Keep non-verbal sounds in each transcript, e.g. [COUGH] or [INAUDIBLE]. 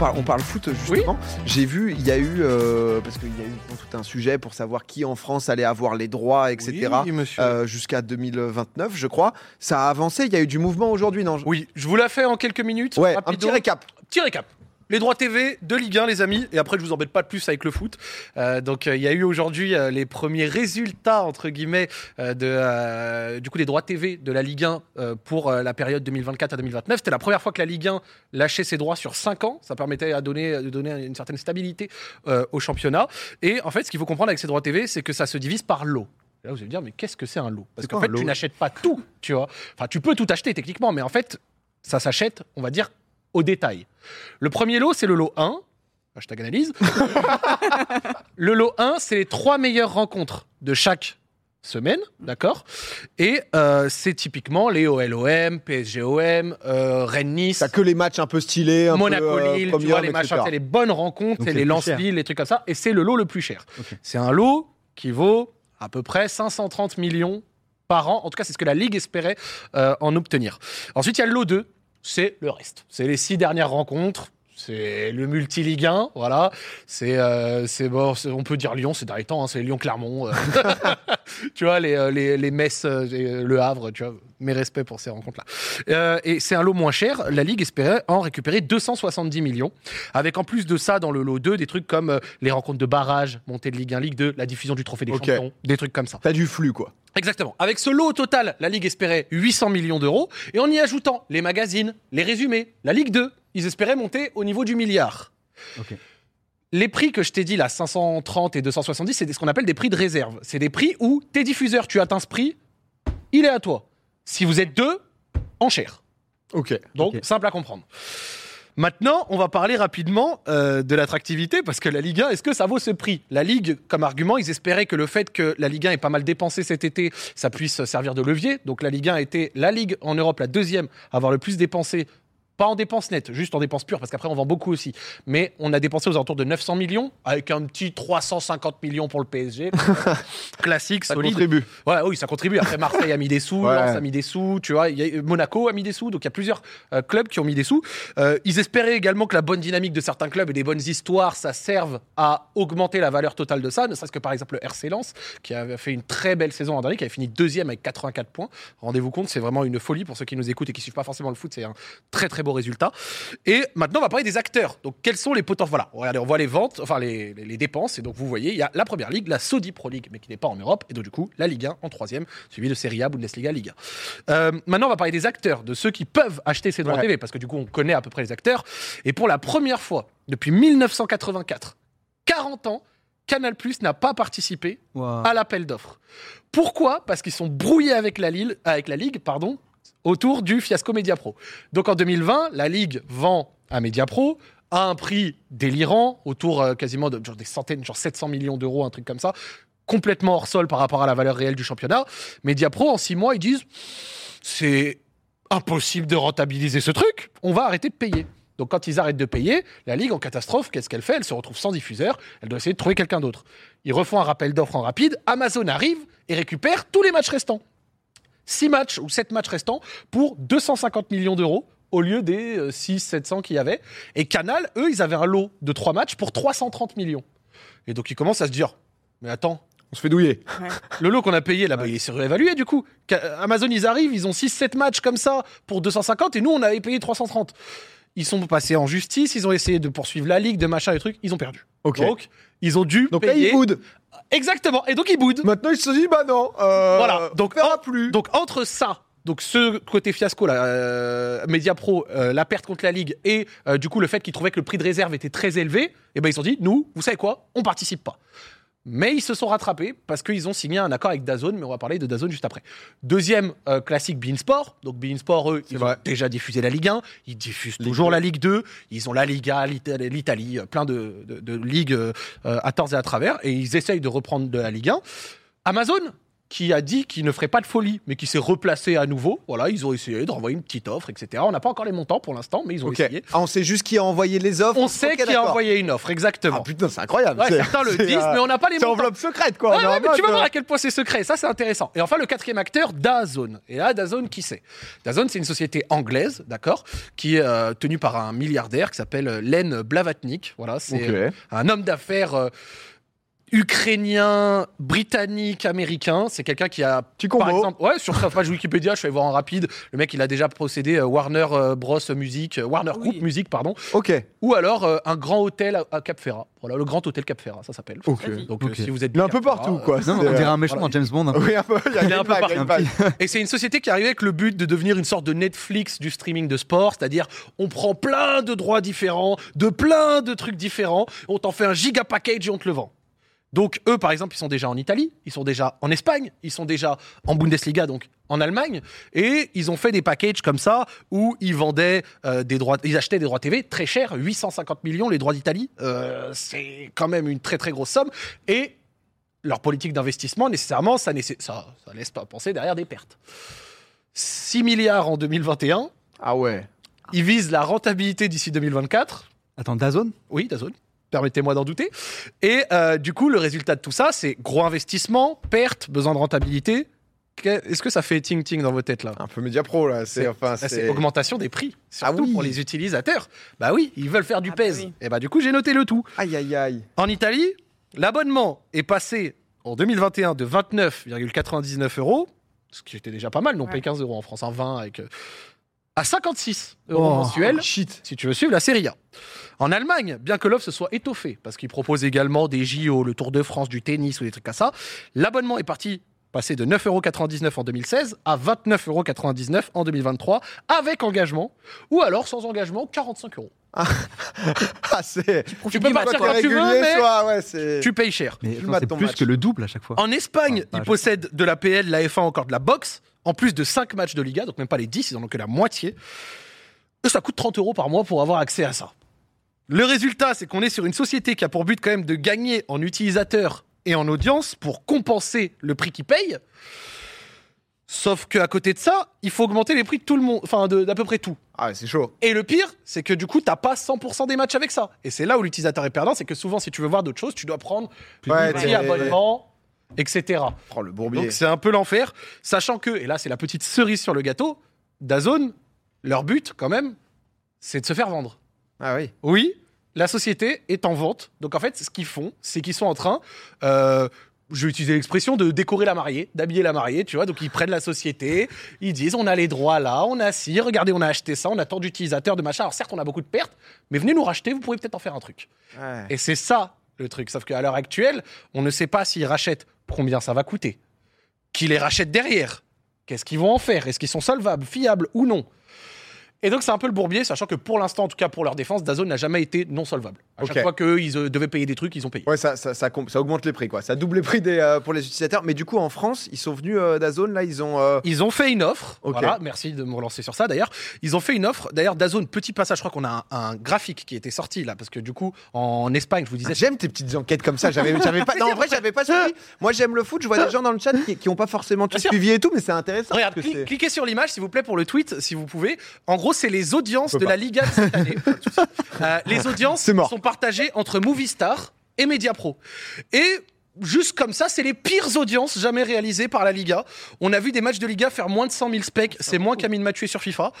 parle, on parle foot justement. J'ai vu, il y a eu, euh, parce qu'il y a eu tout un sujet pour savoir qui en France allait avoir les droits, etc. Oui, euh, Jusqu'à 2029, je crois. Ça a avancé, il y a eu du mouvement aujourd'hui, non? Oui, je vous la fais en quelques minutes. Ouais, un petit récap. Petit récap. Les droits TV de Ligue 1, les amis, et après je vous embête pas plus avec le foot. Euh, donc euh, il y a eu aujourd'hui euh, les premiers résultats entre guillemets de du coup des droits TV de la Ligue 1 euh, pour la période 2024 à 2029. C'était la première fois que la Ligue 1 lâchait ses droits sur 5 ans. Ça permettait à donner de donner une certaine stabilité au championnat. Et en fait, ce qu'il faut comprendre avec ces droits TV, c'est que ça se divise par lot. Et Là, vous allez me dire, mais qu'est-ce que c'est un lot? Parce qu'en fait, tu n'achètes pas tout, tu vois. Enfin, tu peux tout acheter techniquement, mais en fait, ça s'achète, on va dire, au détail. Le premier lot, c'est le lot 1. Hashtag analyse. [LAUGHS] le lot 1, c'est les trois meilleures rencontres de chaque semaine, d'accord? Et euh, c'est typiquement les OLOM, PSGOM, euh, Rennes-Nice, T'as que les matchs un peu stylés, un peu Monaco-Lille, euh, tu vois, les c'est les bonnes rencontres, les lance-villes, les trucs comme ça, et c'est le lot le plus cher. C'est un lot qui vaut à peu près 530 millions par an. En tout cas, c'est ce que la Ligue espérait euh, en obtenir. Ensuite, il y a le lot 2, c'est le reste. C'est les six dernières rencontres. C'est le multi-Ligue 1, voilà. C'est, euh, c'est bon, on peut dire Lyon, c'est derniers temps, hein, c'est Lyon-Clermont. euh. [LAUGHS] tu vois, les, euh, les, les Metz, euh, le Havre, tu vois, mes respects pour ces rencontres-là. Euh, et c'est un lot moins cher. La Ligue espérait en récupérer 270 millions. Avec en plus de ça, dans le lot 2, des trucs comme les rencontres de barrage, montée de Ligue 1, Ligue 2, la diffusion du Trophée des. Champions, des trucs comme ça. T'as du flux, quoi. Exactement. Avec ce lot au total, la Ligue espérait 800 millions d'euros. Et en y ajoutant les magazines, les résumés, la Ligue 2, ils espéraient monter au niveau du milliard. Les prix que je t'ai dit là, 530 et 270, c'est ce qu'on appelle des prix de réserve. C'est des prix où tes diffuseurs, tu atteins ce prix, il est à toi. Si vous êtes deux, en cher. Ok. Donc, simple à comprendre. Maintenant, on va parler rapidement euh, de l'attractivité parce que la Ligue 1, est-ce que ça vaut ce prix? La Ligue, comme argument, ils espéraient que le fait que la Ligue 1 ait pas mal dépensé cet été, ça puisse servir de levier. Donc la Ligue 1 a été la Ligue en Europe, la deuxième à avoir le plus dépensé. Pas en dépenses nettes, juste en dépenses pures, parce qu'après on vend beaucoup aussi. Mais on a dépensé aux alentours de 900 millions, avec un petit 350 millions pour le PSG. [LAUGHS] Classique, Ça solide. contribue. Ouais, oui, ça contribue. Après, Marseille a mis des sous, Ouais. Lens a mis des sous, tu vois. il y a- Monaco a mis des sous, donc il y a plusieurs euh, clubs qui ont mis des sous. Euh, ils espéraient également que la bonne dynamique de certains clubs et des bonnes histoires, ça serve à augmenter la valeur totale de ça. Ne serait-ce que par exemple le RC Lens, qui avait fait une très belle saison en dernier, qui avait fini deuxième avec 84 points. Rendez-vous compte, c'est vraiment une folie pour ceux qui nous écoutent et qui suivent pas forcément le foot. C'est un très très beau résultat. Et maintenant, on va parler des acteurs. Donc, quels sont les potentiels Voilà, regardez, on voit les ventes, enfin les, les- les dépenses. Et donc, vous voyez, il y a la première ligue, la Saudi Pro League, mais qui n'est pas en Europe. Et donc, du coup, la Ligue 1 en troisième, suivi de Serie A, Bundesliga, Ligue 1. Euh, maintenant, on va parler des acteurs, de ceux qui peuvent acheter ces droits Ouais. TV, parce que du coup, on connaît à peu près les acteurs. Et pour la première fois depuis 1984, 40 ans, Canal Plus n'a pas participé à l'appel d'offres. Pourquoi? Parce qu'ils sont brouillés avec la, Lille, avec la Ligue pardon, autour du fiasco Mediapro. Donc en 2020, la Ligue vend à Mediapro à un prix délirant, autour euh, quasiment de des centaines, genre 700 millions d'euros, un truc comme ça, complètement hors sol par rapport à la valeur réelle du championnat. Mediapro, en six mois, ils disent c'est impossible de rentabiliser ce truc, on va arrêter de payer. Donc quand ils arrêtent de payer, la Ligue en catastrophe, qu'est-ce qu'elle fait? Elle se retrouve sans diffuseur, elle doit essayer de trouver quelqu'un d'autre. Ils refont un rappel d'offres en rapide, Amazon arrive et récupère tous les matchs restants. 6 matchs ou 7 matchs restants pour 250 millions d'euros au lieu des 6-700 qu'il y avait. Et Canal, eux, ils avaient un lot de 3 matchs pour 330 millions. Et donc ils commencent à se dire, mais attends, On se fait douiller. le lot qu'on a payé là, bah, il est surévalué du coup. Amazon, ils arrivent, ils ont 6-7 matchs comme ça pour 250 et nous, on avait payé 330. Ils sont passés en justice, ils ont essayé de poursuivre la ligue, de machin et trucs, ils ont perdu. Ok. Donc, ils ont dû Donc payer. Exactement. Et donc, ils boudent. Maintenant, il se dit, bah non. euh, Voilà. Donc, on en- plus. Donc entre ça, donc ce côté fiasco là, euh, Mediapro, euh, la perte contre la ligue et euh, du coup le fait qu'ils trouvaient que le prix de réserve était très élevé, et ben ils se sont dit nous, vous savez quoi, on participe pas. Mais ils se sont rattrapés parce qu'ils ont signé un accord avec Dazone, mais on va parler de Dazone juste après. Deuxième euh, classique Beansport. Donc Beansport, eux, ils ont vrai. déjà diffusé la Ligue 1, ils diffusent Ligue toujours 2. la Ligue 2, ils ont la Liga, l'Ita- l'Italie, euh, plein de, de- de ligues euh, euh, à tort et à travers, et ils essayent de reprendre de la Ligue 1. Amazon, qui a dit qu'il ne ferait pas de folie, mais qui s'est replacé à nouveau. Voilà, ils ont essayé de renvoyer une petite offre, etc. On n'a pas encore les montants pour l'instant, mais ils ont essayé. Ah, on sait juste qui a envoyé les offres. On sait Ok, qui a envoyé une offre, exactement. Ah putain, c'est incroyable. Ouais, C'est- certains le c'est, disent, euh, mais on n'a pas les C'est montants. enveloppe secrète, quoi. Est ouais, mais tu vas voir euh, à quel point c'est secret. Ça, c'est intéressant. Et enfin, le quatrième acteur, Dazone. Et là, Dazone, qui c'est? Dazone, c'est une société anglaise, d'accord, qui est euh, tenue par un milliardaire qui s'appelle Len Blavatnik. Voilà, c'est euh, un homme d'affaires ukrainien, britannique, américain. C'est quelqu'un qui a, Petit par combo. exemple, ouais, sur sa page Wikipédia, je vais voir en rapide. Le mec, il a déjà possédé euh, Warner euh, Bros Music, euh, Warner Oui. Group Music, pardon, Ok. ou alors euh, un grand hôtel à, à Cap Ferrat. Voilà, le grand hôtel Cap Ferrat, ça s'appelle. Ok. Vas-y. Donc, euh, si vous êtes Il est un peu Ferrat, partout, euh, quoi. Non, C'est, on dirait euh, un méchant voilà. dans James Bond. un peu. Oui, un peu. Il y a Il est un peu vague, partout. vague. Et c'est une société qui arrive avec le but de devenir une sorte de Netflix du streaming de sport, c'est-à-dire on prend plein de droits différents, de plein de trucs différents, on t'en fait un giga package et on te le vend. Donc eux, par exemple, ils sont déjà en Italie, ils sont déjà en Espagne, ils sont déjà en Bundesliga, donc en Allemagne, et ils ont fait des packages comme ça où ils vendaient euh, des droits, ils achetaient des droits TV très chers, 850 millions les droits d'Italie, Euh, c'est quand même une très très grosse somme, et leur politique d'investissement, nécessairement, ça, ça laisse pas penser derrière des pertes. 6 milliards en 2021. Ah ouais. Ils visent la rentabilité d'ici 2024. Attends, Dazone? Oui, Dazone. Permettez-moi d'en douter. Et euh, du coup, le résultat de tout ça, c'est gros investissement, perte, besoin de rentabilité. Est-ce que ça fait ting-ting dans vos têtes là? Un peu média pro, là. C'est enfin. C'est augmentation des prix, surtout Ah oui. pour les utilisateurs. Bah oui, ils veulent faire du Ah bah pèse. oui. Et bah du coup, j'ai noté le tout. Aïe, aïe, aïe. En Italie, l'abonnement est passé en 2021 de 29,99 euros, ce qui était déjà pas mal, mais on Ouais. paye 15 euros en France, un 20 avec, euh, à 56 euros Oh. mensuels, Shit. si tu veux suivre la Serie A. En Allemagne, bien que l'offre se soit étoffée, parce qu'ils proposent également des JO, le Tour de France, du tennis ou des trucs comme ça, l'abonnement est parti passer de 9,99€ en 2016 à 29,99€ en 2023, avec engagement, ou alors sans engagement, 45 euros. [LAUGHS] Ah, c'est. Tu peux partir quand tu veux, mais soit, ouais, c'est. tu payes cher. Mais c'est plus match. que le double à chaque fois. En Espagne, Ah, ils possèdent de la PL, de la F1, encore de la boxe, en plus de 5 matchs de Liga, donc même pas les 10, ils en ont que la moitié. Et ça coûte 30 euros par mois pour avoir accès à ça. Le résultat, c'est qu'on est sur une société qui a pour but quand même de gagner en utilisateurs et en audience pour compenser le prix qu'ils payent. Sauf qu'à côté de ça, il faut augmenter les prix de tout le monde, enfin d'à peu près tout. Ah, ouais, c'est chaud. Et le pire, c'est que du coup, t'as pas 100% des matchs avec ça. Et c'est là où l'utilisateur est perdant, c'est que souvent, si tu veux voir d'autres choses, tu dois prendre plus Ouais, de t'es- abonnement, etc. Prends le bourbier. Donc c'est un peu l'enfer, sachant que, et là c'est la petite cerise sur le gâteau, Dazone, leur but quand même, c'est de se faire vendre. Ah oui. Oui, la société est en vente. Donc en fait, ce qu'ils font, c'est qu'ils sont en train, euh, je vais utiliser l'expression de décorer la mariée, d'habiller la mariée, tu vois. Donc ils prennent la société, ils disent on a les droits là, on a ci, regardez, on a acheté ça, on a tant d'utilisateurs, de machin. Alors certes, on a beaucoup de pertes, mais venez nous racheter, vous pourrez peut-être en faire un truc. Ouais. Et c'est ça le truc. Sauf qu'à l'heure actuelle, on ne sait pas s'ils rachètent combien ça va coûter? Qui les rachète derrière? Qu'est-ce qu'ils vont en faire? Est-ce qu'ils sont solvables, fiables ou non? Et donc c'est un peu le bourbier, sachant que pour l'instant, en tout cas pour leur défense, Dazone n'a jamais été non solvable. À Ok. chaque fois qu'eux, ils euh, devaient payer des trucs, ils ont payé. Ouais, ça, ça, ça, com- ça augmente les prix, quoi. Ça double les prix des, euh, pour les utilisateurs. Mais du coup, en France, ils sont venus euh, d'Azone, là, ils ont. euh, Ils ont fait une offre. Ok. Voilà, merci de me relancer sur ça d'ailleurs. Ils ont fait une offre. D'ailleurs, Dazone, petit passage, je crois qu'on a un, un graphique qui était sorti là, parce que du coup, en Espagne, je vous disais, J'aime tes petites enquêtes comme ça. J'avais, j'avais pas. [LAUGHS] Non, en vrai, j'avais pas suivi. Moi, j'aime le foot. Je vois des gens dans le chat qui, qui ont pas forcément tout suivi et tout, mais c'est intéressant. Regarde, cli- cliquez sur l'image, s'il vous plaît, pour le tweet, si vous pouvez. En gros, c'est les audiences de la Liga de cette année. [LAUGHS] Euh, les audiences sont partagées entre Movistar et Mediapro. Et juste comme ça, c'est les pires audiences jamais réalisées par la Liga. On a vu des matchs de Liga faire moins de 100 000 specs. C'est moins qu'Amine Mathieu sur FIFA.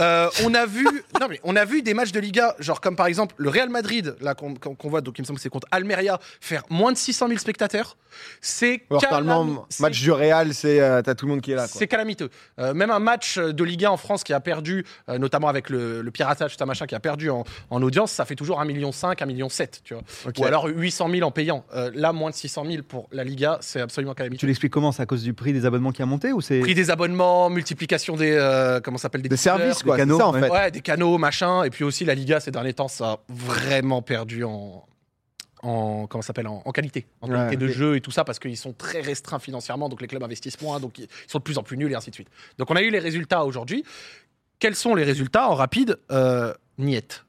Euh, on a vu, [LAUGHS] non mais on a vu des matchs de Liga, genre comme par exemple le Real Madrid, là qu'on voit, donc il me semble que c'est contre Almeria, faire moins de 600 000 spectateurs. C'est Alors, normalement, c'est match du Real, c'est euh, t'as tout le monde qui est là. Quoi. c'est calamiteux. Euh, même un match de Ligue 1 en France qui a perdu, euh, notamment avec le, le piratage, tout un machin qui a perdu en, en audience, ça fait toujours 1,5 million, 1,7 million, tu vois. Ou alors 800 000 en payant. Euh, là, moins de 600 000 pour la Liga, c'est absolument Tu calamiteux. l'expliques comment? C'est à cause du prix des abonnements qui a monté ou c'est Prix des abonnements, multiplication des. euh, comment ça s'appelle Des diffuseurs, services, quoi. des canaux, ça, en fait. Ouais, des canaux, machin. Et puis aussi, la Liga, ces derniers temps, ça a vraiment perdu en. En, comment s'appelle en, en qualité, en Ouais, qualité de jeu et tout ça parce qu'ils sont très restreints financièrement donc les clubs investissent moins donc ils sont de plus en plus nuls et ainsi de suite. Donc on a eu les résultats aujourd'hui. Quels sont les résultats en rapide? Euh, Niet.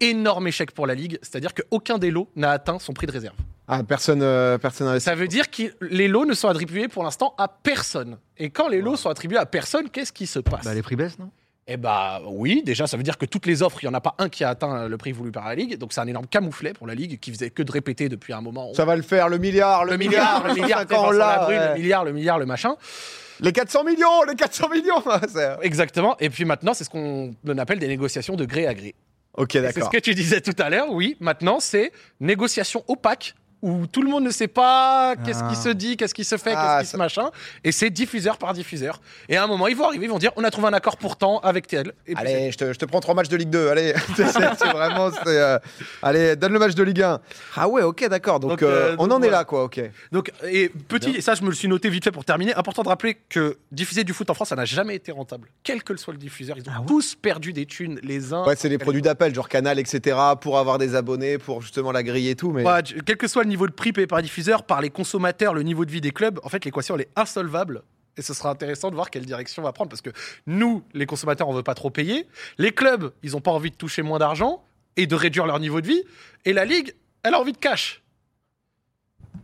énorme échec pour la Ligue, c'est-à-dire qu'aucun des lots n'a atteint son prix de réserve. Ah, personne, euh, personne Ça veut dire que les lots ne sont attribués pour l'instant à personne. Et quand les lots sont attribués à personne, qu'est-ce qui se passe? Bah, les prix baissent, non? Eh bah oui, déjà, ça veut dire que toutes les offres, il n'y en a pas un qui a atteint le prix voulu par la Ligue. Donc c'est un énorme camouflet pour la Ligue qui faisait que de répéter depuis un moment. Ça va le faire, le milliard, le, le milliard, le milliard, là, ouais. le milliard, le milliard, le machin. Les 400 millions, les 400 millions Exactement. Et puis maintenant, c'est ce qu'on appelle des négociations de gré à gré. Ok, C'est ce d'accord. que tu disais tout à l'heure, oui. Maintenant, c'est négociation opaque où tout le monde ne sait pas qu'est-ce Ah. qui se dit, qu'est-ce qui se fait, Ah, qu'est-ce qui ça- se machin. Et c'est diffuseur par diffuseur. Et à un moment, ils vont arriver, ils vont dire on a trouvé un accord pourtant avec tel. Et puis Allez, je te, je te prends trois matchs de Ligue 2. Allez, [LAUGHS] c'est c'est vraiment. c'est, euh, Allez, donne le match de Ligue 1. Ah ouais, ok, d'accord. Donc, Donc, euh, euh, on donc en est voilà. là, quoi. Ok. Donc, et petit, et ça, je me le suis noté vite fait pour terminer. Important de rappeler que diffuser du foot en France, ça n'a jamais été rentable. Quel que soit le diffuseur, ils ont Ah ouais tous perdu des thunes les uns. Ouais, c'est les produits d'appel, genre Canal, etc. Pour avoir des abonnés, pour justement la grille et tout. Mais Ouais, quel que soit le niveau de prix payé par les diffuseurs, par les consommateurs, le niveau de vie des clubs, en fait, l'équation, elle est insolvable. Et ce sera intéressant de voir quelle direction on va prendre. Parce que nous, les consommateurs, on veut pas trop payer. Les clubs, ils n'ont pas envie de toucher moins d'argent et de réduire leur niveau de vie. Et la Ligue, elle a envie de cash.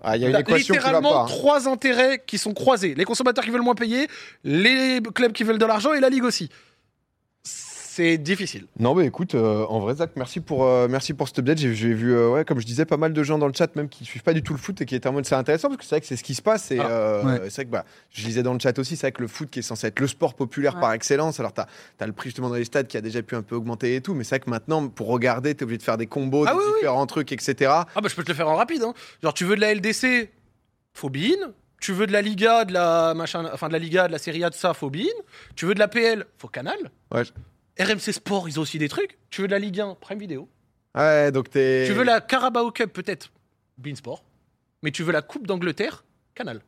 Ah, il y a une T'as équation qui va littéralement pas. hein. trois intérêts qui sont croisés. Les consommateurs qui veulent moins payer, les clubs qui veulent de l'argent et la Ligue aussi. C'est difficile. Non, mais écoute, euh, en vrai, Zach, merci pour, euh, merci pour cet update. J'ai j'ai vu, euh, ouais, comme je disais, pas mal de gens dans le chat, même qui suivent pas du tout le foot et qui étaient en mode c'est intéressant parce que c'est vrai que c'est ce qui se passe. Et Ah, euh, ouais. c'est vrai que bah, je lisais dans le chat aussi, c'est vrai que le foot qui est censé être le sport populaire Ouais. par excellence. Alors, tu as, le prix justement dans les stades qui a déjà pu un peu augmenter et tout, mais c'est vrai que maintenant, pour regarder, tu es obligé de faire des combos, Ah des oui, oui. différents trucs, etc. Ah bah je peux te le faire en rapide. hein. Genre tu veux de la LDC, faut. Tu veux de la Liga, de la machin, enfin de la Liga, de la Serie A, de ça, faut Bein. Tu veux de la PL, faut Canal. Ouais. RMC Sport, ils ont aussi des trucs. Tu veux de la Ligue 1, Prime Video. Ouais, donc t'es. Tu veux la Carabao Cup, peut-être Bein Sport. Mais tu veux la Coupe d'Angleterre, Canal.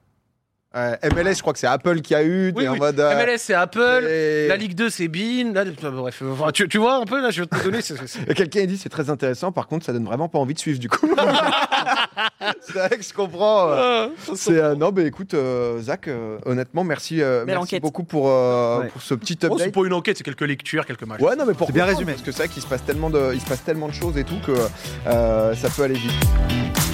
Ouais, MLS, je crois que c'est Apple qui a eu. Oui, en mode. euh, MLS, c'est Apple. et- La Ligue 2, c'est Bein. Là, euh, bref, euh, enfin, tu, tu vois un peu, là, je vais te donner. Quelqu'un a dit c'est très intéressant, par contre ça donne vraiment pas envie de suivre du coup. [LAUGHS] c'est vrai que je comprends. euh, Ah, C'est euh, non, mais écoute, euh, Zach, euh, honnêtement, merci, euh, Belle merci enquête. beaucoup pour euh, Ouais. pour ce petit Oh, c'est update. pas une enquête, c'est quelques lectures, quelques matchs. Ouais, non, mais pour C'est bien résumé. parce que c'est vrai qu'il se passe tellement de, il se passe tellement de choses et tout que euh, ça peut aller vite.